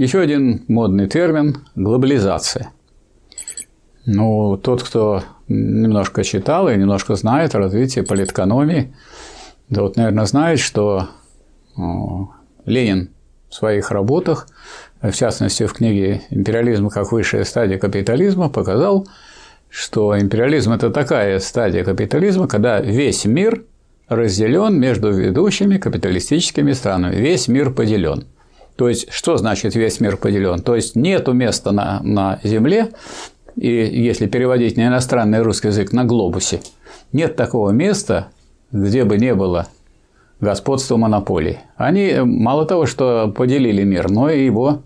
Еще один модный термин – глобализация. Ну, тот, кто немножко читал и немножко знает развитие политэкономии, да вот, наверное, знает, что Ленин в своих работах, в частности в книге «Империализм как высшая стадия капитализма» показал, что империализм – это такая стадия капитализма, когда весь мир разделен между ведущими капиталистическими странами. Весь мир поделен. То есть, что значит весь мир поделен? То есть, нет места на, на Земле, и если переводить на иностранный русский язык, на глобусе, нет такого места, где бы не было господства монополий. Они мало того, что поделили мир, но и его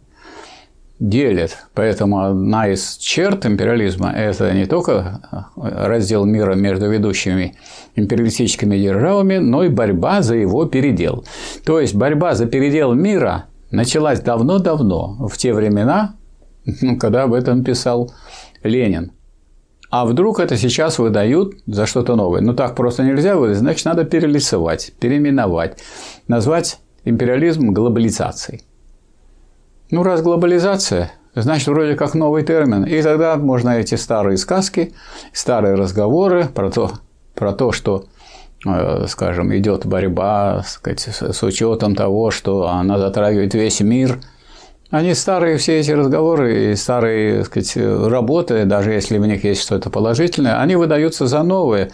делят. Поэтому одна из черт империализма – это не только раздел мира между ведущими империалистическими державами, но и борьба за его передел. То есть борьба за передел мира началась давно-давно, в те времена, ну, когда об этом писал Ленин. А вдруг это сейчас выдают за что-то новое? Ну так просто нельзя выдать, значит, надо перелицевать, переименовать, назвать империализм глобализацией. Ну, раз глобализация, значит, вроде как новый термин. И тогда можно эти старые сказки, старые разговоры про то, про то что скажем, идет борьба сказать, с учетом того, что она затрагивает весь мир – они старые, все эти разговоры и старые сказать, работы, даже если в них есть что-то положительное, они выдаются за новые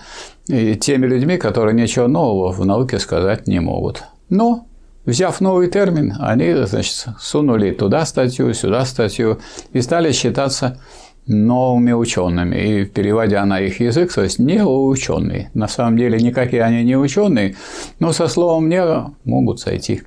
и теми людьми, которые ничего нового в науке сказать не могут. Но, взяв новый термин, они значит, сунули туда статью, сюда статью и стали считаться новыми учеными. И переводя на их язык, то есть неученые. На самом деле никакие они не ученые, но со словом «не» могут сойти.